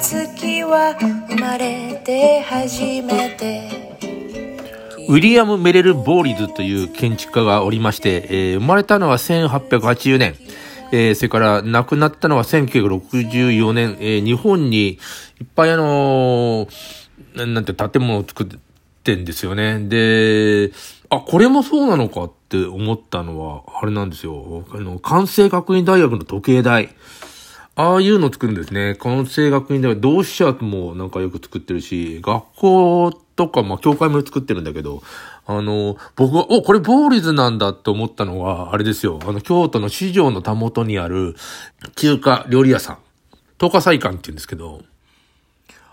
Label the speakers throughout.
Speaker 1: 月は生まれて初めて
Speaker 2: ウィリアム・メレル・ボーリズという建築家がおりまして、えー生まれたのは1880年、えーそれから亡くなったのは1964年、えー日本にいっぱいあのーなんて建物を作ってんですよね。で、あ、これもそうなのかって思ったのは、あれなんですよ。あの、関西学院大学の時計台。ああいうの作るんですね。関西学院では同志社もなんかよく作ってるし、学校とか、まあ、教会も作ってるんだけど、あの、僕は、お、これボーリズなんだって思ったのは、あれですよ。あの、京都の市場のたもとにある中華料理屋さん。東華菜館って言うんですけど、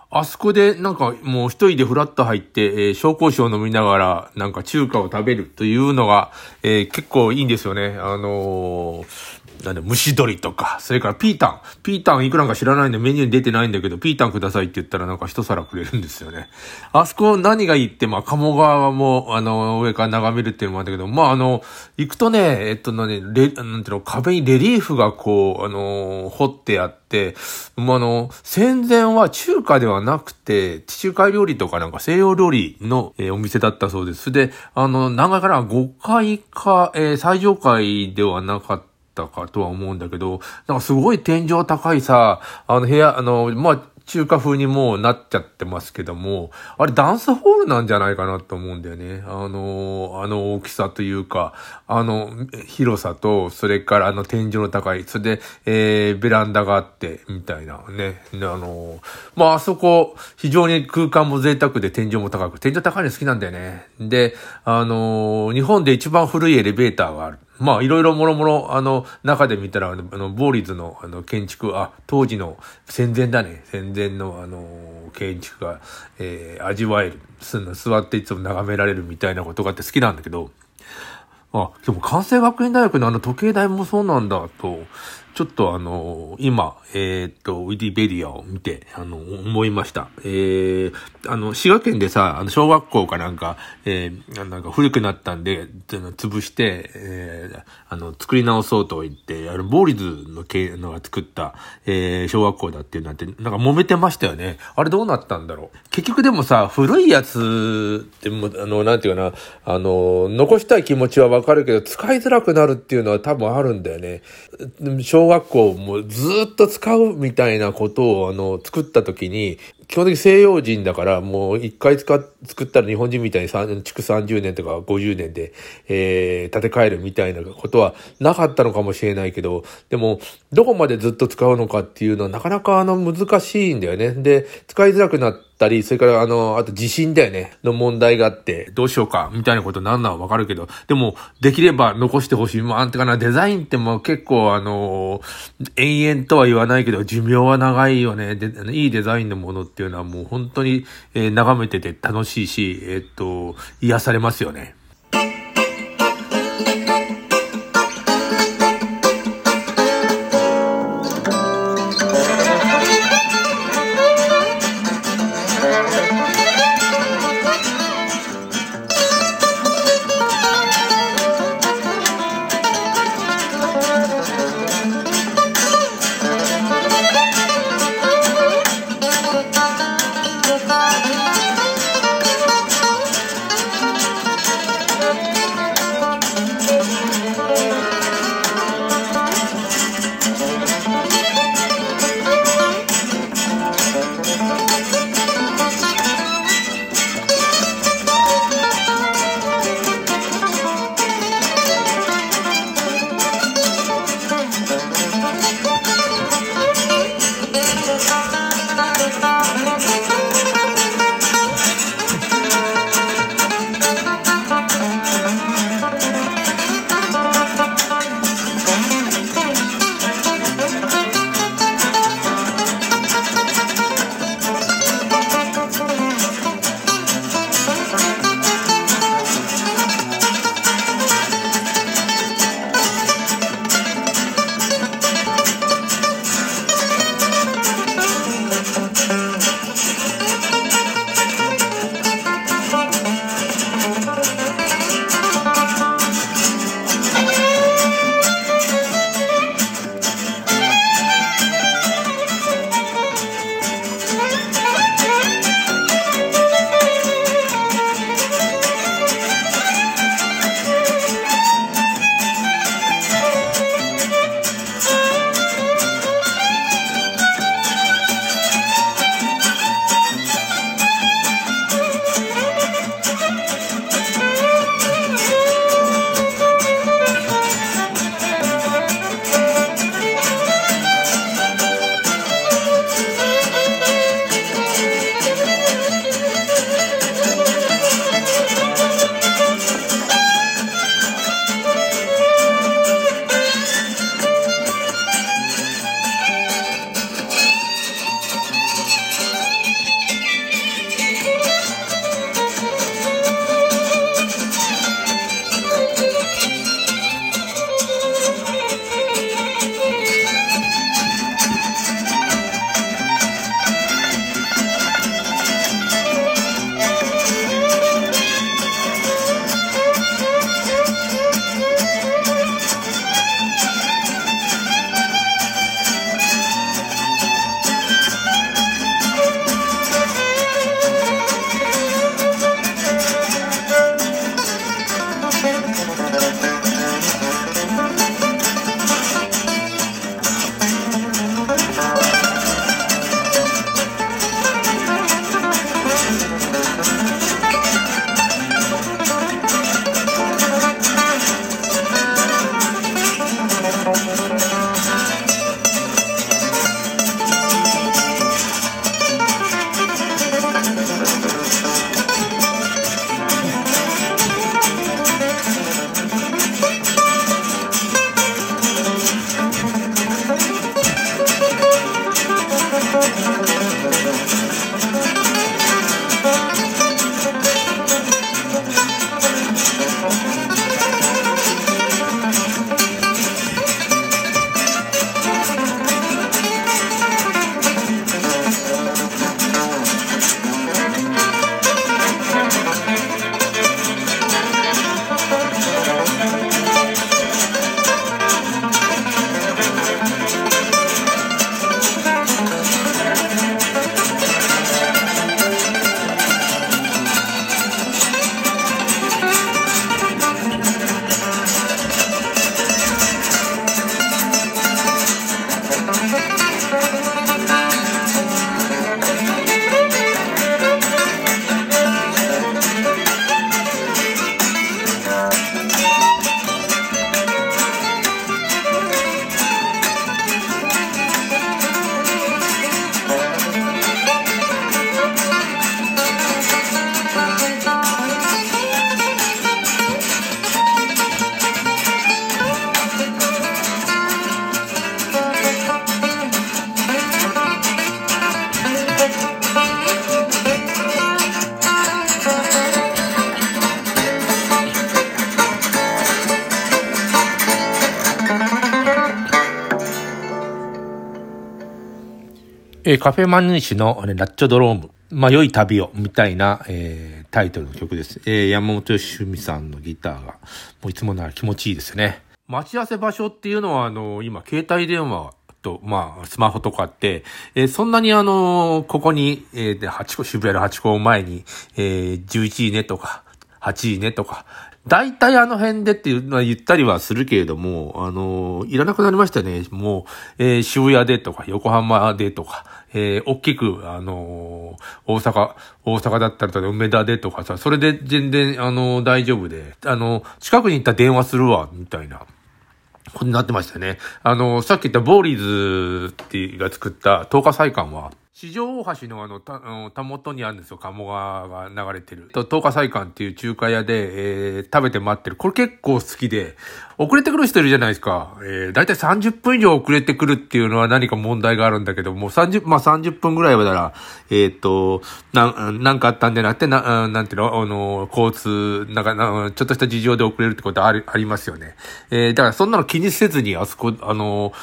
Speaker 2: あそこでなんかもう一人でフラッと入って、えー紹興酒を飲みながらなんか中華を食べるというのが、えー結構いいんですよね。あのーなんだ、蒸し鶏とか、それからピータン。ピータンいくらか知らないんでメニューに出てないんだけど、ピータンくださいって言ったらなんか一皿くれるんですよね。あそこ何がいいって、まあ、鴨川も、あの、上から眺めるっていうのもあるんだけど、まあ、あの、行くとね、えっとね、レ、なんていうの、壁にレリーフがこう、あの、彫ってあって、まあ、あの、戦前は中華ではなくて、地中海料理とかなんか西洋料理の、えーお店だったそうです。で、あの、何階から5階か、えー最上階ではなかったたかとは思うんだけど、なんかすごい天井高いさ、あの部屋、あの、まあ、中華風にもうなっちゃってますけども、あれダンスホールなんじゃないかなと思うんだよね。あの、あの大きさというか、あの広さと、それからあの天井の高い、それで、えー、ベランダがあって、みたいなね。あの、まあ、あそこ、非常に空間も贅沢で天井も高く、天井高いの好きなんだよね。で、あの、日本で一番古いエレベーターがある。まあ、いろいろもろもろ、あの、中で見たら、あの、ボーリズの、あの、建築、あ、当時の戦前だね。戦前の、あの、建築が、えー味わえる。すんの座っていつも眺められるみたいなことがあって好きなんだけど、あ、でも関西学院大学のあの時計台もそうなんだと、ちょっとあの、今、えーっと、ウィディベディアを見て、あの、思いました。えー、あの、滋賀県でさ、あの、小学校かなんか、えー、なんか古くなったんで、つ潰して、えー、あの、作り直そうと言って、あの、ボーリズの系のが作った、えー、小学校だっていうなんて、なんか揉めてましたよね。あれどうなったんだろう。結局でもさ、古いやつっても、あの、なんていうかな、あの、残したい気持ちはわかるけど、使いづらくなるっていうのは多分あるんだよね。小学校もずっと使うみたいなことを、あの、作った時に、基本的に西洋人だから、もう一回使作ったら日本人みたいに築30年とか50年で、えー、建て替えるみたいなことはなかったのかもしれないけど、でも、どこまでずっと使うのかっていうのはなかなかあの難しいんだよね。で、使いづらくなったり、それからあの、あと地震だよね、の問題があって、どうしようか、みたいなことなんなのわかるけど、でも、できれば残してほしい。まあ、なんていうかな、デザインってもう結構あの、延々とは言わないけど、寿命は長いよね。で、いいデザインのものっていうのはもう本当に、えー眺めてて楽しいし、えーっと、癒されますよね。え、カフェマヌシの、ね、ラッチョドローム、まあ、良い旅を、みたいな、えー、タイトルの曲です。えー、山本義文さんのギターが、もういつもなら気持ちいいですね。待ち合わせ場所っていうのは、あの、今、携帯電話と、まあ、スマホとかって、えー、そんなにあの、ここに、えー、で、8個、渋谷の8個前に、えー、11時ねとか、8時ねとか、大体あの辺でっていうのは言ったりはするけれども、あの、いらなくなりましたね。もう、えー、渋谷でとか、横浜でとか、えー、大きく、あのー、大阪、大阪だったら梅田でとかさ、それで全然、あのー、大丈夫で、あの近くに行ったら電話するわ、みたいな。こんになってましたね。あの、さっき言ったボーリーズっていうが作った10日祭館は、四条大橋のあの、た、あたもとにあるんですよ。鴨川が流れてる。と、東華祭館っていう中華屋で、えー、食べて待ってる。これ結構好きで、遅れてくる人いるじゃないですか。えー、だいたい30分以上遅れてくるっていうのは何か問題があるんだけど、も30、まあ30分ぐらいはなら、えっ、ー、と、な、なんかあったんでなって、な、なんていうの、あの、交通、なんか、ちょっとした事情で遅れるってことあり、ありますよね。えー、だからそんなの気にせずに、あそこ、あの、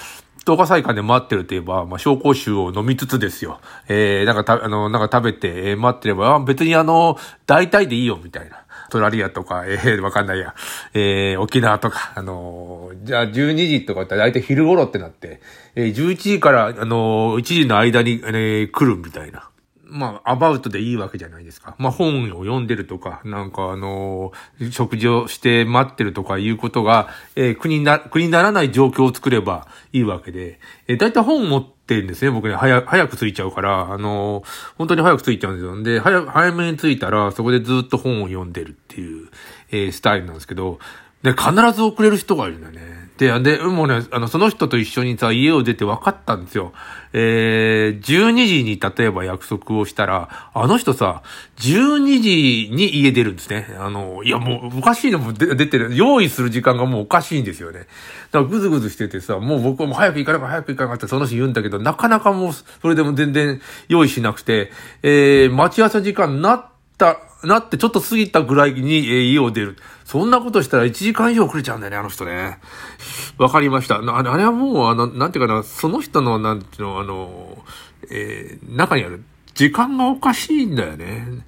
Speaker 2: 10日祭館で待ってると言えば、まあ、紹興酒を飲みつつですよ。えー、なんかた、あの、なんか食べて、えー、待ってれば、別にあの、大体でいいよ、みたいな。トラリアとか、えー、わかんないや。えー、沖縄とか、あのー、じゃあ12時とかって大体昼頃ってなって、えー、11時から、あのー、1時の間に、えー、来るみたいな。まあ、アバウトでいいわけじゃないですか。まあ、本を読んでるとか、なんかあのー、食事をして待ってるとかいうことが、えー、国にな、国にならない状況を作ればいいわけで、えー、だいたい本持ってるんですね、僕ね、早、早く着いちゃうから、あのー、本当に早く着いちゃうんですよ。で、早、早めに着いたら、そこでずっと本を読んでるっていう、えー、スタイルなんですけど、で、必ず遅れる人がいるんだよね。で、で、もうね、あの、その人と一緒にさ、家を出て分かったんですよ。えー、12時に例えば約束をしたら、あの人さ、12時に家出るんですね。あの、いやもうおかしいのも出てる。用意する時間がもうおかしいんですよね。だからぐずぐずしててさ、もう僕はもう早く行かなきゃ早く行かなかってその人言うんだけど、なかなかもう、それでも全然用意しなくて、えー、待ち合わせ時間になった、なってちょっと過ぎたぐらいに、えー、家を出る。そんなことしたら1時間以上遅れちゃうんだよね、あの人ね。わかりました。あれはもう、あの、なんていうかな、その人の、なんていうの、あの、えー、中にある時間がおかしいんだよね。